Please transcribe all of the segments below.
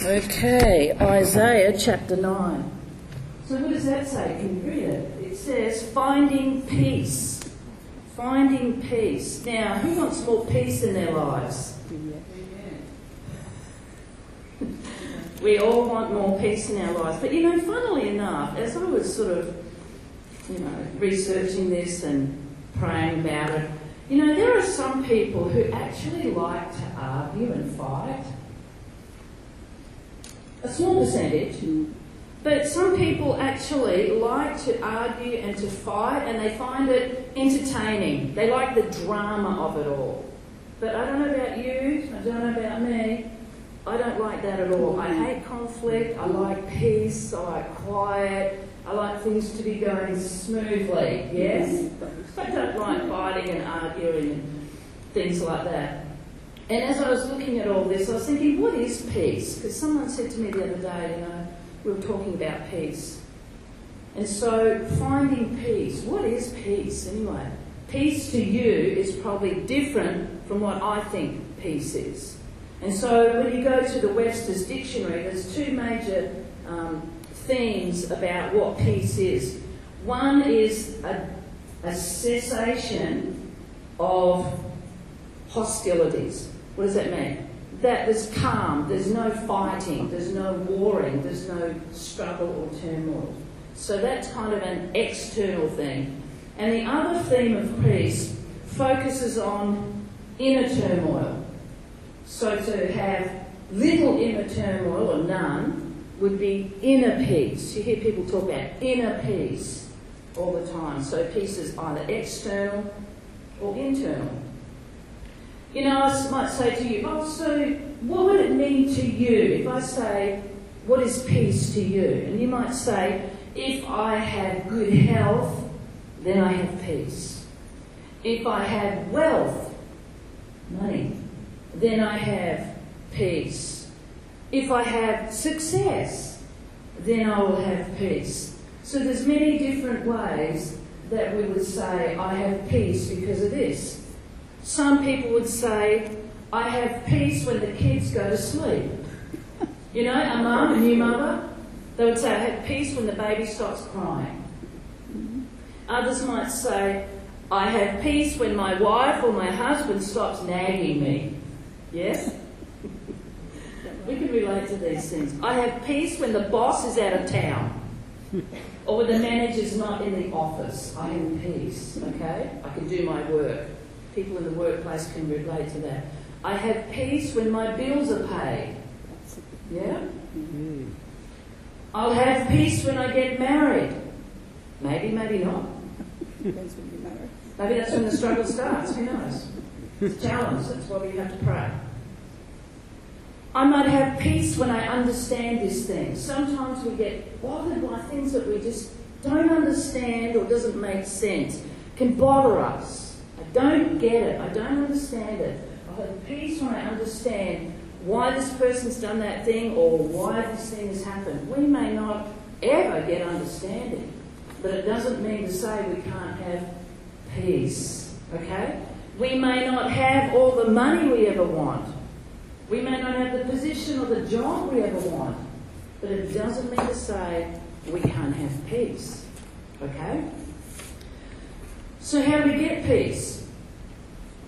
Okay, Isaiah chapter 9. So, what does that say? Can you read it? It says, finding peace. Finding peace. Now, who wants more peace in their lives? we all want more peace in our lives. But you know, funnily enough, as I was sort of, you know, researching this and praying about it, you know, there are some people who actually like to argue and fight a small percentage, but some people actually like to argue and to fight and they find it entertaining. They like the drama of it all. But I don't know about you, I don't know about me. I don't like that at all. I hate conflict, I like peace, I like quiet, I like things to be going smoothly, yes? I don't like fighting and arguing and things like that. And as I was looking at all this, I was thinking, what is peace? Because someone said to me the other day, you know, we were talking about peace. And so, finding peace, what is peace anyway? Peace to you is probably different from what I think peace is. And so, when you go to the Webster's Dictionary, there's two major um, themes about what peace is. One is a, a cessation of hostilities. What does that mean? That there's calm, there's no fighting, there's no warring, there's no struggle or turmoil. So that's kind of an external thing. And the other theme of peace focuses on inner turmoil. So to have little inner turmoil or none would be inner peace. You hear people talk about inner peace all the time. So peace is either external or internal. You know, I might say to you, oh, so what would it mean to you if I say, what is peace to you? And you might say, if I have good health, then I have peace. If I have wealth, money, then I have peace. If I have success, then I will have peace. So there's many different ways that we would say, I have peace because of this. Some people would say, I have peace when the kids go to sleep. You know, a mum, a new mother, they would say, I have peace when the baby stops crying. Others might say, I have peace when my wife or my husband stops nagging me. Yes? we can relate to these things. I have peace when the boss is out of town. Or when the manager's not in the office. I have peace, okay? I can do my work people in the workplace can relate to that. I have peace when my bills are paid. Yeah? Mm-hmm. I'll have peace when I get married. Maybe, maybe not. Maybe that's when the struggle starts. Who knows? It's a challenge. That's why we have to pray. I might have peace when I understand this thing. Sometimes we get bothered by things that we just don't understand or doesn't make sense. Can bother us don't get it. I don't understand it. I have peace when I understand why this person's done that thing or why this thing has happened. We may not ever get understanding, but it doesn't mean to say we can't have peace. Okay? We may not have all the money we ever want. We may not have the position or the job we ever want. But it doesn't mean to say we can't have peace. Okay? So, how do we get peace?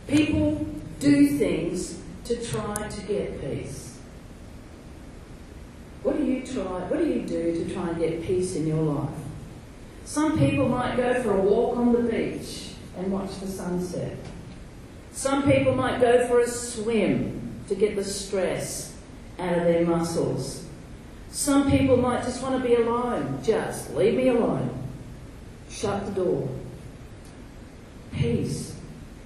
People do things to try to get peace. What do you try? What do you do to try and get peace in your life? Some people might go for a walk on the beach and watch the sunset. Some people might go for a swim to get the stress out of their muscles. Some people might just want to be alone. Just leave me alone. Shut the door. Peace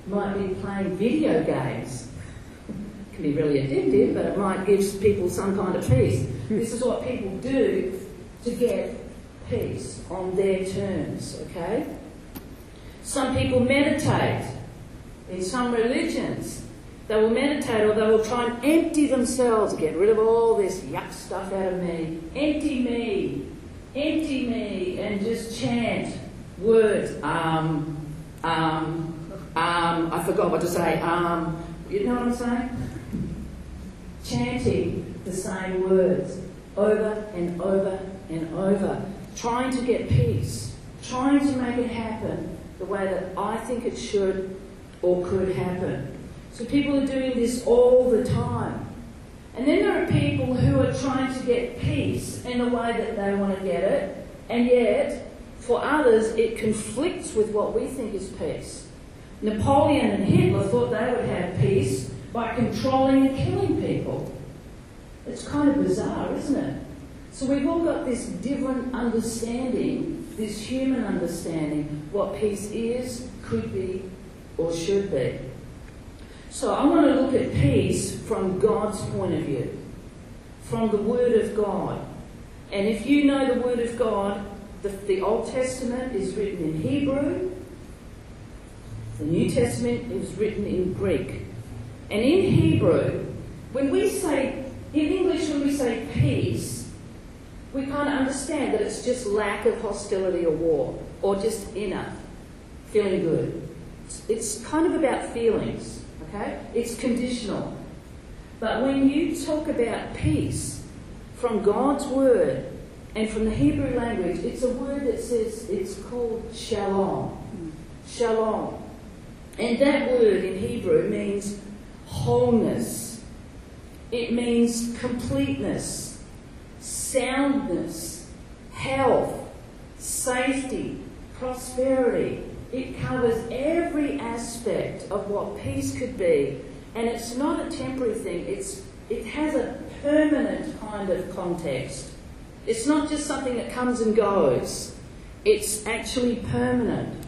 might be playing video games. It can be really addictive, but it might give people some kind of peace. This is what people do to get peace on their terms, okay? Some people meditate. In some religions, they will meditate or they will try and empty themselves, get rid of all this yuck stuff out of me. Empty me, empty me, and just chant words. Um, um, um, I forgot what to say. Um, you know what I'm saying? chanting the same words over and over and over, trying to get peace, trying to make it happen the way that I think it should or could happen. So people are doing this all the time. And then there are people who are trying to get peace in the way that they want to get it, and yet, for others, it conflicts with what we think is peace. Napoleon and Hitler thought they would have peace by controlling and killing people. It's kind of bizarre, isn't it? So we've all got this different understanding, this human understanding, what peace is, could be, or should be. So I want to look at peace from God's point of view, from the Word of God. And if you know the Word of God, the, the Old Testament is written in Hebrew, the New Testament is written in Greek. And in Hebrew, when we say, in English, when we say peace, we can't understand that it's just lack of hostility or war, or just inner, feeling good. It's, it's kind of about feelings. Okay? It's conditional. But when you talk about peace from God's word and from the Hebrew language, it's a word that says it's called shalom. Shalom. And that word in Hebrew means wholeness. It means completeness, soundness, health, safety, prosperity, it covers every aspect of what peace could be. And it's not a temporary thing, it's, it has a permanent kind of context. It's not just something that comes and goes, it's actually permanent.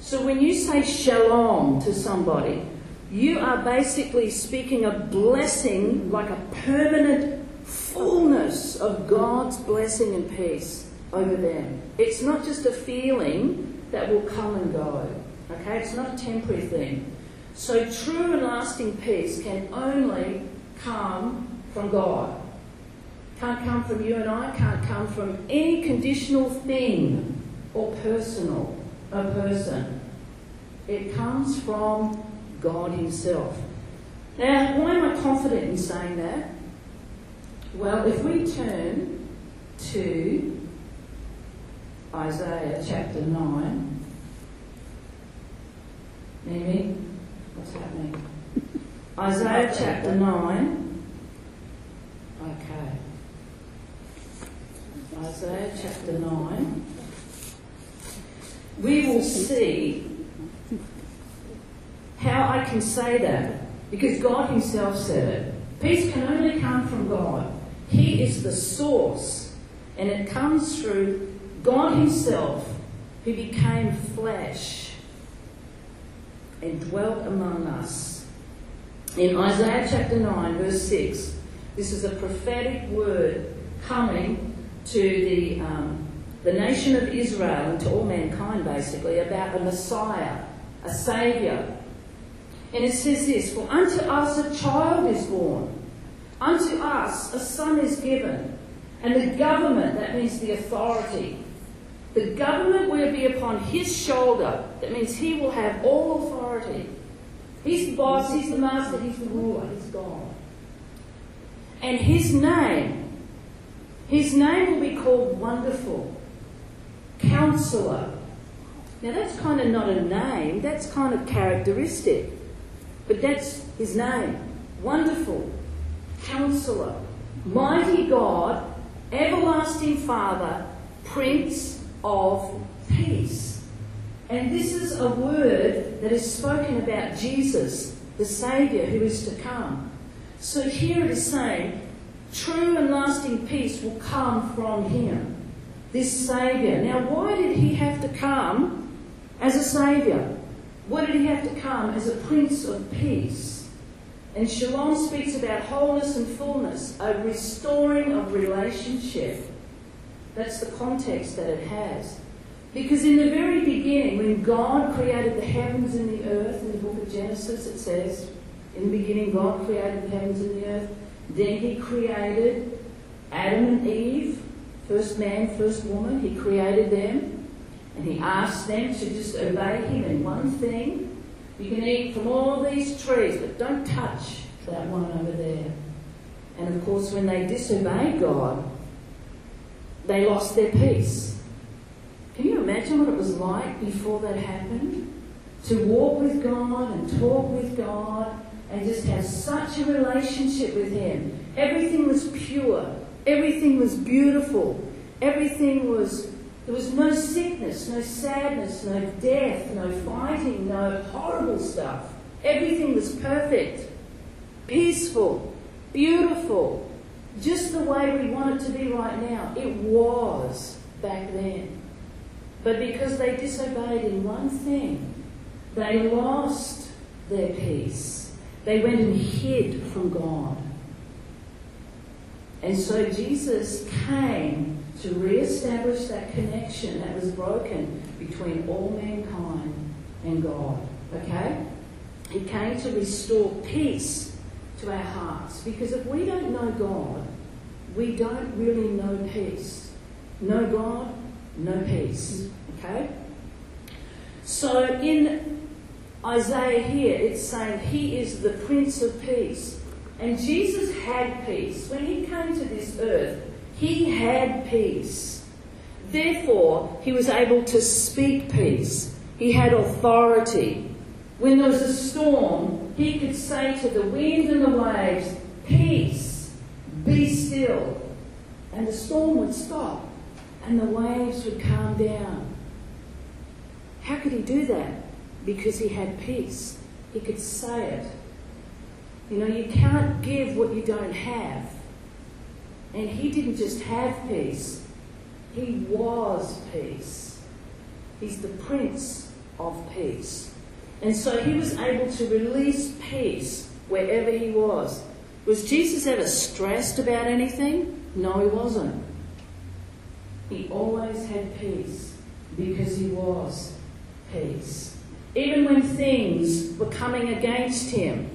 So when you say shalom to somebody, you are basically speaking a blessing, like a permanent fullness of God's blessing and peace over them. It's not just a feeling that will come and go. Okay? It's not a temporary thing. So true and lasting peace can only come from God. Can't come from you and I, can't come from any conditional thing or personal, a person. It comes from God Himself. Now, why am I confident in saying that? Well, if we turn to Isaiah chapter 9. Mimi, what's happening? Isaiah chapter 9. Okay. Isaiah chapter 9. We will see how I can say that because God Himself said it. Peace can only come from God. He is the source, and it comes through God Himself, who became flesh and dwelt among us. In Isaiah chapter 9, verse 6, this is a prophetic word coming to the, um, the nation of Israel and to all mankind, basically, about a Messiah, a Saviour. And it says this For unto us a child is born, unto us a son is given, and the government, that means the authority, the government will be upon his shoulder. That means he will have all authority. He's the boss, he's the master, he's the ruler, he's God. And his name, his name will be called Wonderful, Counselor. Now that's kind of not a name, that's kind of characteristic. But that's his name. Wonderful, Counselor, Mighty God, Everlasting Father, Prince of peace. And this is a word that is spoken about Jesus, the Saviour who is to come. So here it is saying, true and lasting peace will come from him, this Saviour. Now, why did he have to come as a Saviour? Why did he have to come as a Prince of Peace? And Shalom speaks about wholeness and fullness, a restoring of relationship that's the context that it has. Because in the very beginning, when God created the heavens and the earth, in the book of Genesis it says, in the beginning God created the heavens and the earth. Then he created Adam and Eve, first man, first woman. He created them. And he asked them to just obey him in one thing. You can eat from all these trees, but don't touch that one over there. And of course, when they disobeyed God, they lost their peace. Can you imagine what it was like before that happened? To walk with God and talk with God and just have such a relationship with Him. Everything was pure, everything was beautiful, everything was, there was no sickness, no sadness, no death, no fighting, no horrible stuff. Everything was perfect, peaceful, beautiful, just the way we want it to be right now. It was back then. But because they disobeyed in one thing, they lost their peace. They went and hid from God. And so Jesus came to re-establish that connection that was broken between all mankind and God. Okay? He came to restore peace to our hearts. Because if we don't know God, we don't really know peace. No God, no peace. Okay? So in Isaiah here, it's saying he is the Prince of Peace. And Jesus had peace. When he came to this earth, he had peace. Therefore, he was able to speak peace. He had authority. When there was a storm, he could say to the wind and the waves, Peace, be still. And the storm would stop and the waves would calm down. How could he do that? Because he had peace. He could say it. You know, you can't give what you don't have. And he didn't just have peace, he was peace. He's the Prince of Peace. And so he was able to release peace wherever he was. Was Jesus ever stressed about anything? No, he wasn't. He always had peace because he was peace. Even when things were coming against him,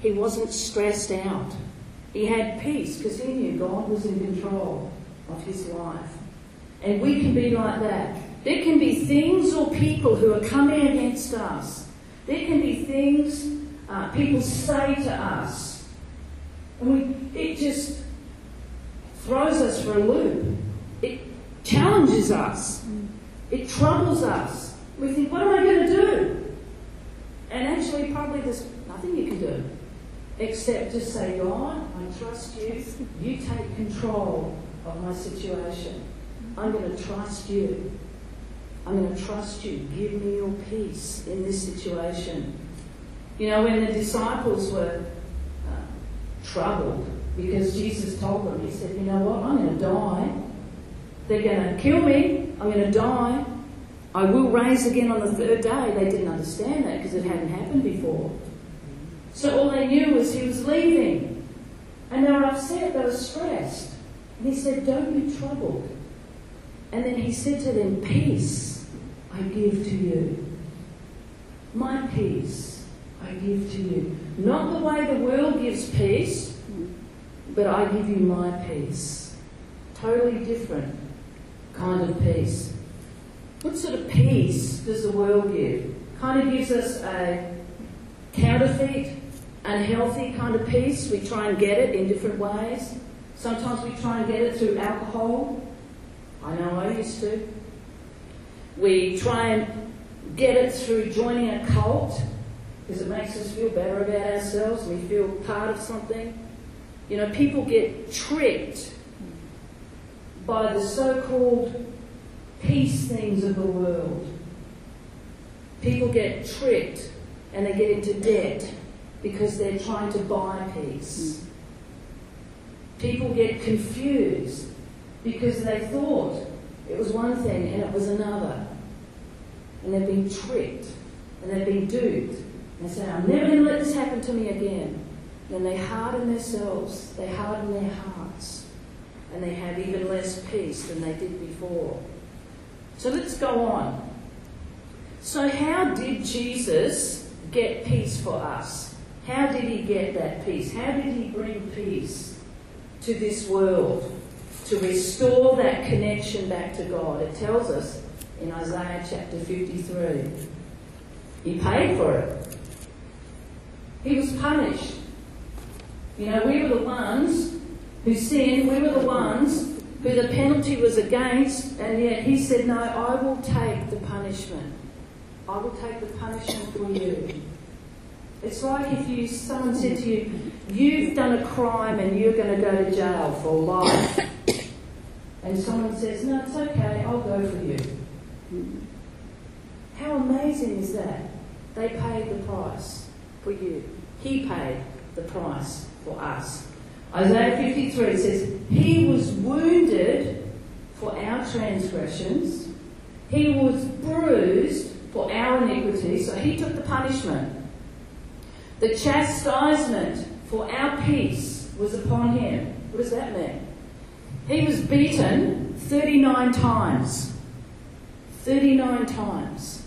he wasn't stressed out. He had peace because he knew God was in control of his life. And we can be like that. There can be things or people who are coming against us. There can be things uh, people say to us. And we, it just throws us for a loop. It challenges us. It troubles us. We think, what am I going to do? And actually, probably there's nothing you can do except to say, God, I trust you. You take control of my situation. I'm going to trust you. I'm going to trust you. Give me your peace in this situation. You know, when the disciples were uh, troubled because Jesus told them, He said, You know what? I'm going to die. They're going to kill me. I'm going to die. I will raise again on the third day. They didn't understand that because it hadn't happened before. So all they knew was he was leaving. And they were upset, they were stressed. And he said, Don't be troubled. And then he said to them, Peace I give to you. My peace I give to you. Not the way the world gives peace, but I give you my peace. Totally different kind of peace. What sort of peace does the world give? Kind of gives us a counterfeit, unhealthy kind of peace. We try and get it in different ways. Sometimes we try and get it through alcohol. I know I used to. We try and get it through joining a cult because it makes us feel better about ourselves. We feel part of something. You know, people get tricked by the so called peace things of the world. People get tricked and they get into debt because they're trying to buy peace. Mm. People get confused because they thought it was one thing and it was another. And they've been tricked and they've been duped. And they say, I'm never going to let this happen to me again. And they harden themselves, they harden their hearts, and they have even less peace than they did before. So let's go on. So, how did Jesus get peace for us? How did he get that peace? How did he bring peace to this world to restore that connection back to God? It tells us in Isaiah chapter 53. He paid for it. He was punished. You know, we were the ones who sinned, we were the ones who the penalty was against, and yet he said, No, I will take the punishment. I will take the punishment for you. It's like if you someone said to you, You've done a crime and you're going to go to jail for life. And someone says, No, it's okay, I'll go for you. How amazing is that? They paid the price for you. He paid the price for us. Isaiah 53 says, He was wounded for our transgressions, He was bruised for our iniquity, so He took the punishment. The chastisement for our peace was upon Him. What does that mean? He was beaten 39 times. 39 times.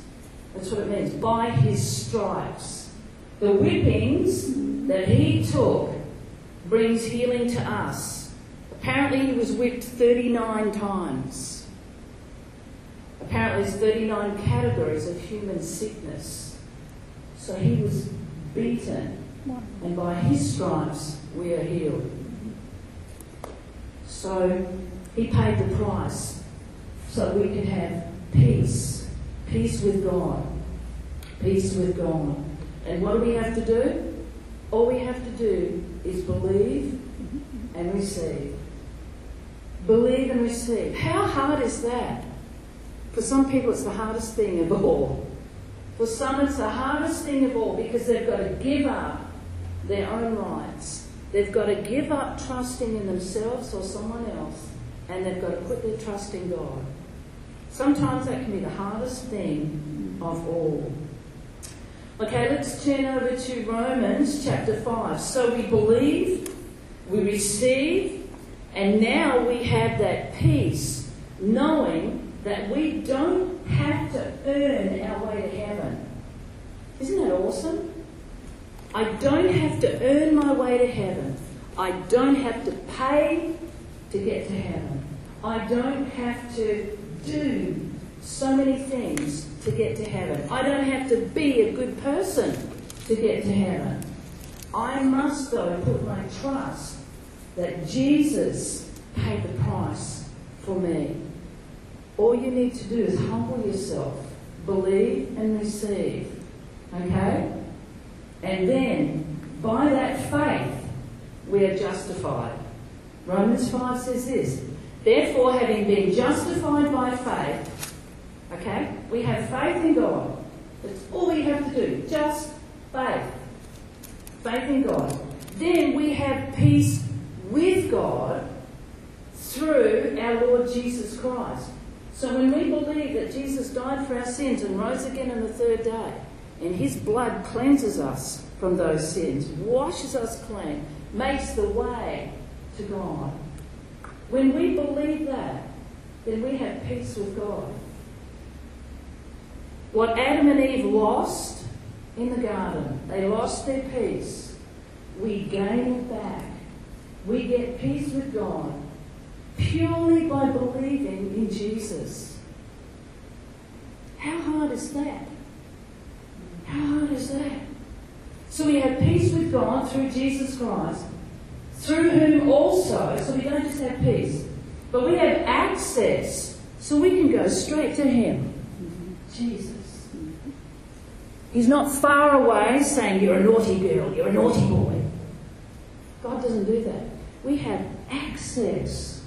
That's what it means. By His stripes. The whippings that He took brings healing to us. Apparently, he was whipped 39 times. Apparently, there's 39 categories of human sickness. So he was beaten, and by his stripes we are healed. So he paid the price so we could have peace. Peace with God. Peace with God. And what do we have to do? All we have to do is believe and receive. Believe and receive. How hard is that? For some people, it's the hardest thing of all. For some, it's the hardest thing of all because they've got to give up their own rights. They've got to give up trusting in themselves or someone else, and they've got to put their trust in God. Sometimes that can be the hardest thing of all. Okay, let's turn over to Romans chapter 5. So we believe, we receive, and now we have that peace, knowing that we don't have to earn our way to heaven. Isn't that awesome? I don't have to earn my way to heaven. I don't have to pay to get to heaven. I don't have to do so many things to get to heaven. I don't have to be a good person to get to heaven. I must, though, put my trust that Jesus paid the price for me. All you need to do is humble yourself, believe and receive. Okay? And then, by that faith, we are justified. Romans 5 says this Therefore, having been justified by faith, okay, we have faith in God. That's all we have to do. Just faith. Faith in God. Then we have peace with God through our Lord Jesus Christ. So when we believe that Jesus died for our sins and rose again on the third day, and his blood cleanses us from those sins, washes us clean, makes the way to God. When we believe that, then we have peace with God. What Adam and Eve lost in the garden, they lost their peace. We gain it back. We get peace with God purely by believing in Jesus. How hard is that? How hard is that? So we have peace with God through Jesus Christ, through whom also, so we don't just have peace, but we have access so we can go straight to Him. Jesus. He's not far away saying, You're a naughty girl, you're a naughty boy. God doesn't do that. We have access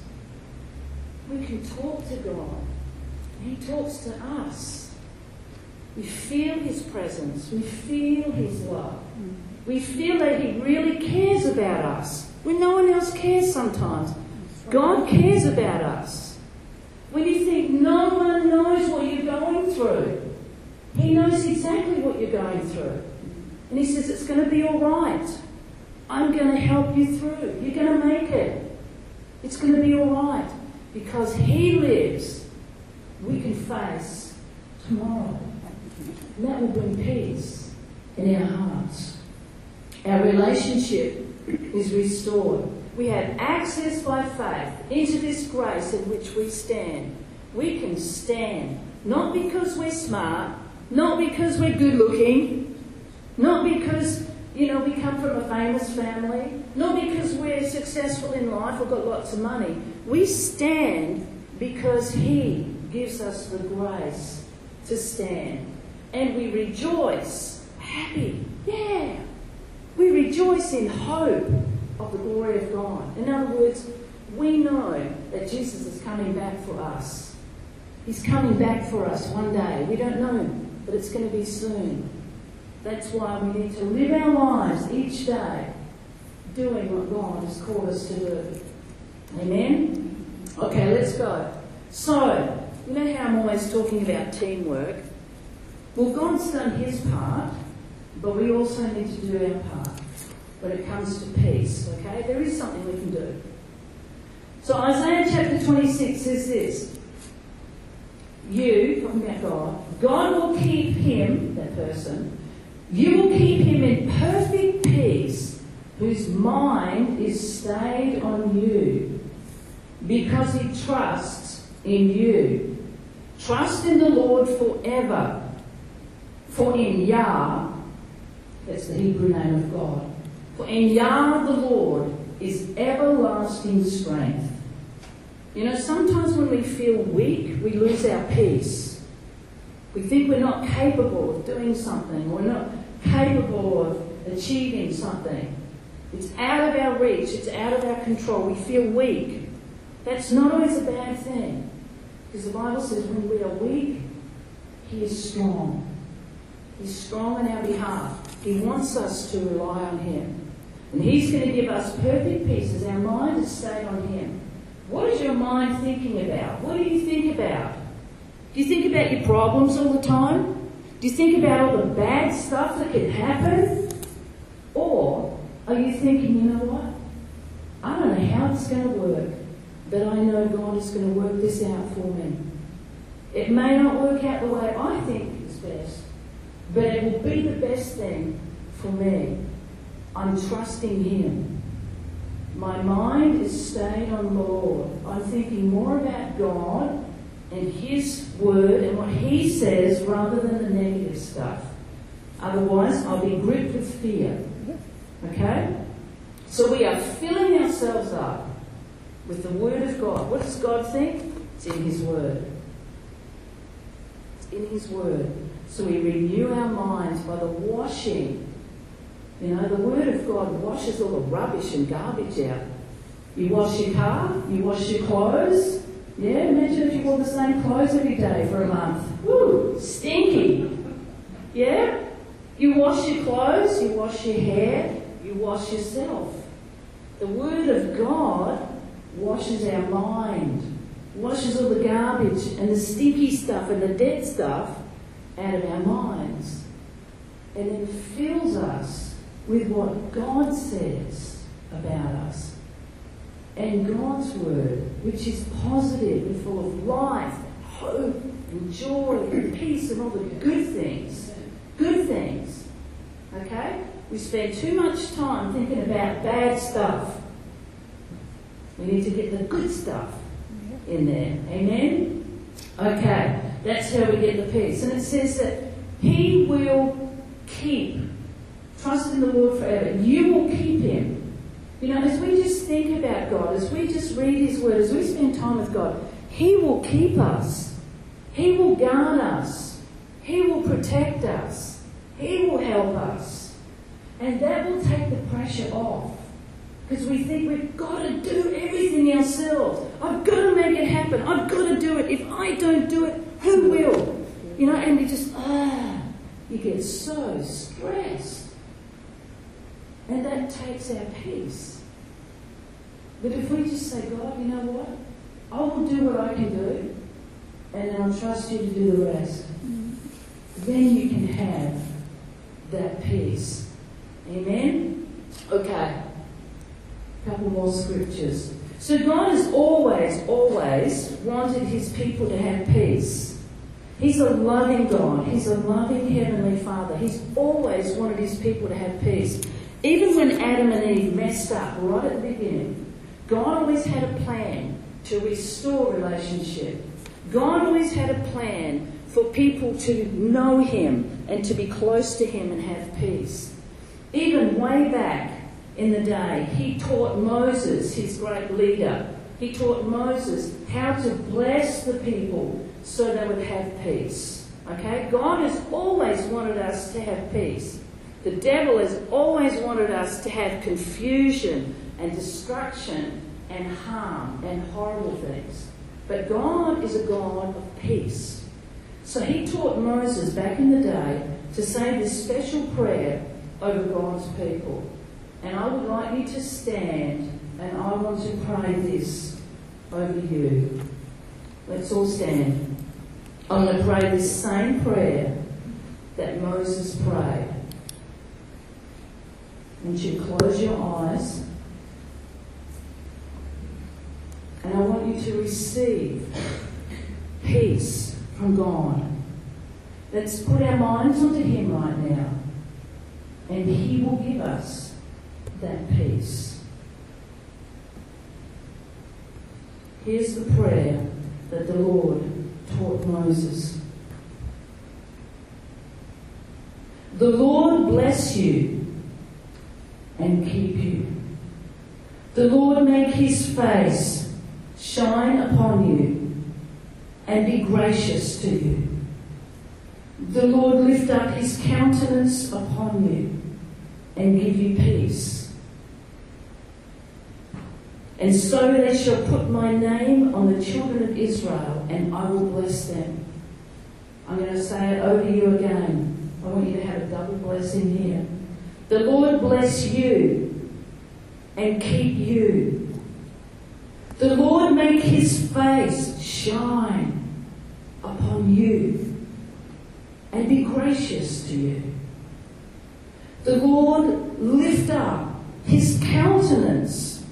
we can talk to God. He talks to us. We feel His presence. We feel His love. We feel that He really cares about us when no one else cares sometimes. God cares about us. When you think no one knows what you're going through, He knows exactly what you're going through. And He says, It's going to be all right. I'm going to help you through. You're going to make it. It's going to be all right because He lives, we can face tomorrow. And that will bring peace in our hearts. Our relationship is restored. We have access by faith into this grace in which we stand. We can stand not because we're smart, not because we're good looking, not because you know, we come from a famous family, not because we're successful in life or got lots of money. We stand because He gives us the grace to stand. And we rejoice, happy, yeah. We rejoice in hope of the glory of God. In other words, we know that Jesus is coming back for us. He's coming back for us one day. We don't know, but it's going to be soon. That's why we need to live our lives each day doing what God has called us to do. Amen? Okay, let's go. So, you know how I'm always talking about teamwork? Well, God's done his part, but we also need to do our part when it comes to peace, okay? There is something we can do. So Isaiah chapter 26 says this. You, talking about God, God will keep him, that person, you will keep him in perfect peace whose mind is stayed on you because he trusts in you. Trust in the Lord forever. For in Yah, that's the Hebrew name of God, for in Yah the Lord is everlasting strength. You know, sometimes when we feel weak, we lose our peace. We think we're not capable of doing something, we're not capable of achieving something. It's out of our reach, it's out of our control. We feel weak. That's not always a bad thing. Because the Bible says when we are weak, He is strong. He's strong on our behalf. He wants us to rely on Him. And He's going to give us perfect peace as our mind is stayed on Him. What is your mind thinking about? What do you think about? Do you think about your problems all the time? Do you think about all the bad stuff that could happen? Or are you thinking, you know what? I don't know how it's going to work, but I know God is going to work this out for me. It may not work out the way I think is best, but it will be the best thing for me. I'm trusting Him. My mind is stayed on the Lord. I'm thinking more about God and His Word and what He says rather than the negative stuff. Otherwise, I'll be gripped with fear. Okay? So we are filling ourselves up with the Word of God. What does God think? It's in His Word. It's in His Word. So we renew our minds by the washing. You know, the Word of God washes all the rubbish and garbage out. You wash your car, you wash your clothes. Yeah, imagine if you wore the same clothes every day for a month. Woo, stinky. Yeah? You wash your clothes, you wash your hair, you wash yourself. The Word of God washes our mind, washes all the garbage and the stinky stuff and the dead stuff out of our minds, and then fills us with what God says about us. And God's Word, which is positive and full of life, hope, and joy, and peace, and all the good things. Good things. Okay? We spend too much time thinking about bad stuff. We need to get the good stuff in there. Amen? Okay, that's how we get the peace. And it says that He will keep. Trust in the Lord forever. You will keep Him. You know, as we just think about God, as we just read His Word, as we spend time with God, He will keep us. He will guard us. He will protect us. He will help us. And that will take the pressure off. Because we think we've got to do everything ourselves. I've got to make it happen. I've got to do it. If I don't do it, who will? You know, and you just, ah, you get so stressed. And that takes our peace. But if we just say, God, you know what? I will do what I can do, and I'll trust you to do the rest. Mm-hmm. Then you can have that peace. Amen? Okay. A couple more scriptures. So God has always, always wanted his people to have peace. He's a loving God. He's a loving Heavenly Father. He's always wanted his people to have peace. Even when Adam and Eve messed up right at the beginning, God always had a plan to restore relationship. God always had a plan for people to know Him and to be close to Him and have peace. Even way back in the day, he taught Moses, his great leader, he taught Moses how to bless the people so they would have peace. Okay? God has always wanted us to have peace. The devil has always wanted us to have confusion and destruction and harm and horrible things. But God is a God of peace. So he taught Moses back in the day to say this special prayer over God's people. And I would like you to stand and I want to pray this over you. Let's all stand. I'm going to pray this same prayer that Moses prayed. And you close your eyes. And I want you to receive peace from God. Let's put our minds onto Him right now. And He will give us that peace. Here's the prayer that the Lord taught Moses. The Lord bless you and keep you. The Lord make his face shine upon you and be gracious to you. The Lord lift up his countenance upon you and give you peace. And so they shall put my name on the children of Israel, and I will bless them. I'm going to say it over you again. I want you to have a double blessing here. The Lord bless you and keep you. The Lord make his face shine upon you and be gracious to you. The Lord lift up his countenance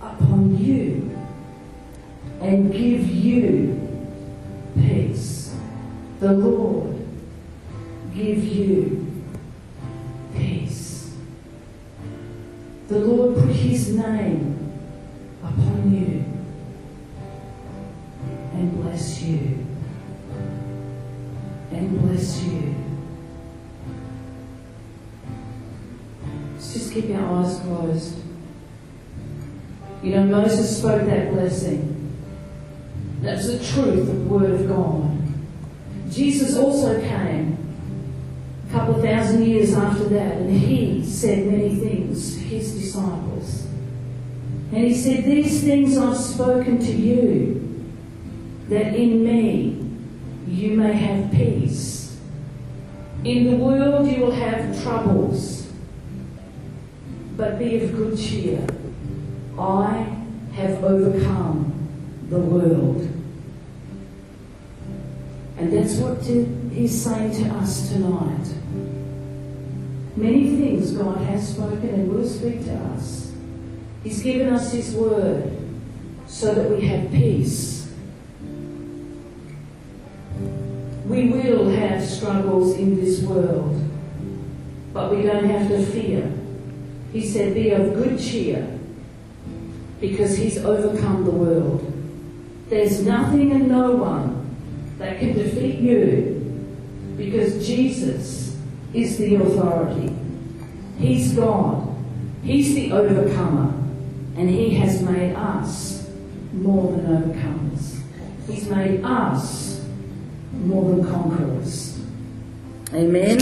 upon you and give you peace. The Lord give you The Lord put his name upon you and bless you. And bless you. Let's just keep our eyes closed. You know, Moses spoke that blessing. That's the truth of the Word of God. Jesus also came couple of thousand years after that, and he said many things to his disciples. And he said, These things I've spoken to you, that in me you may have peace. In the world you will have troubles, but be of good cheer. I have overcome the world. And that's what he's saying to us tonight. Many things God has spoken and will speak to us. He's given us His word so that we have peace. We will have struggles in this world, but we don't have to fear. He said, Be of good cheer because He's overcome the world. There's nothing and no one that can defeat you because Jesus is the authority. He's God. He's the overcomer. And He has made us more than overcomers. He's made us more than conquerors. Amen.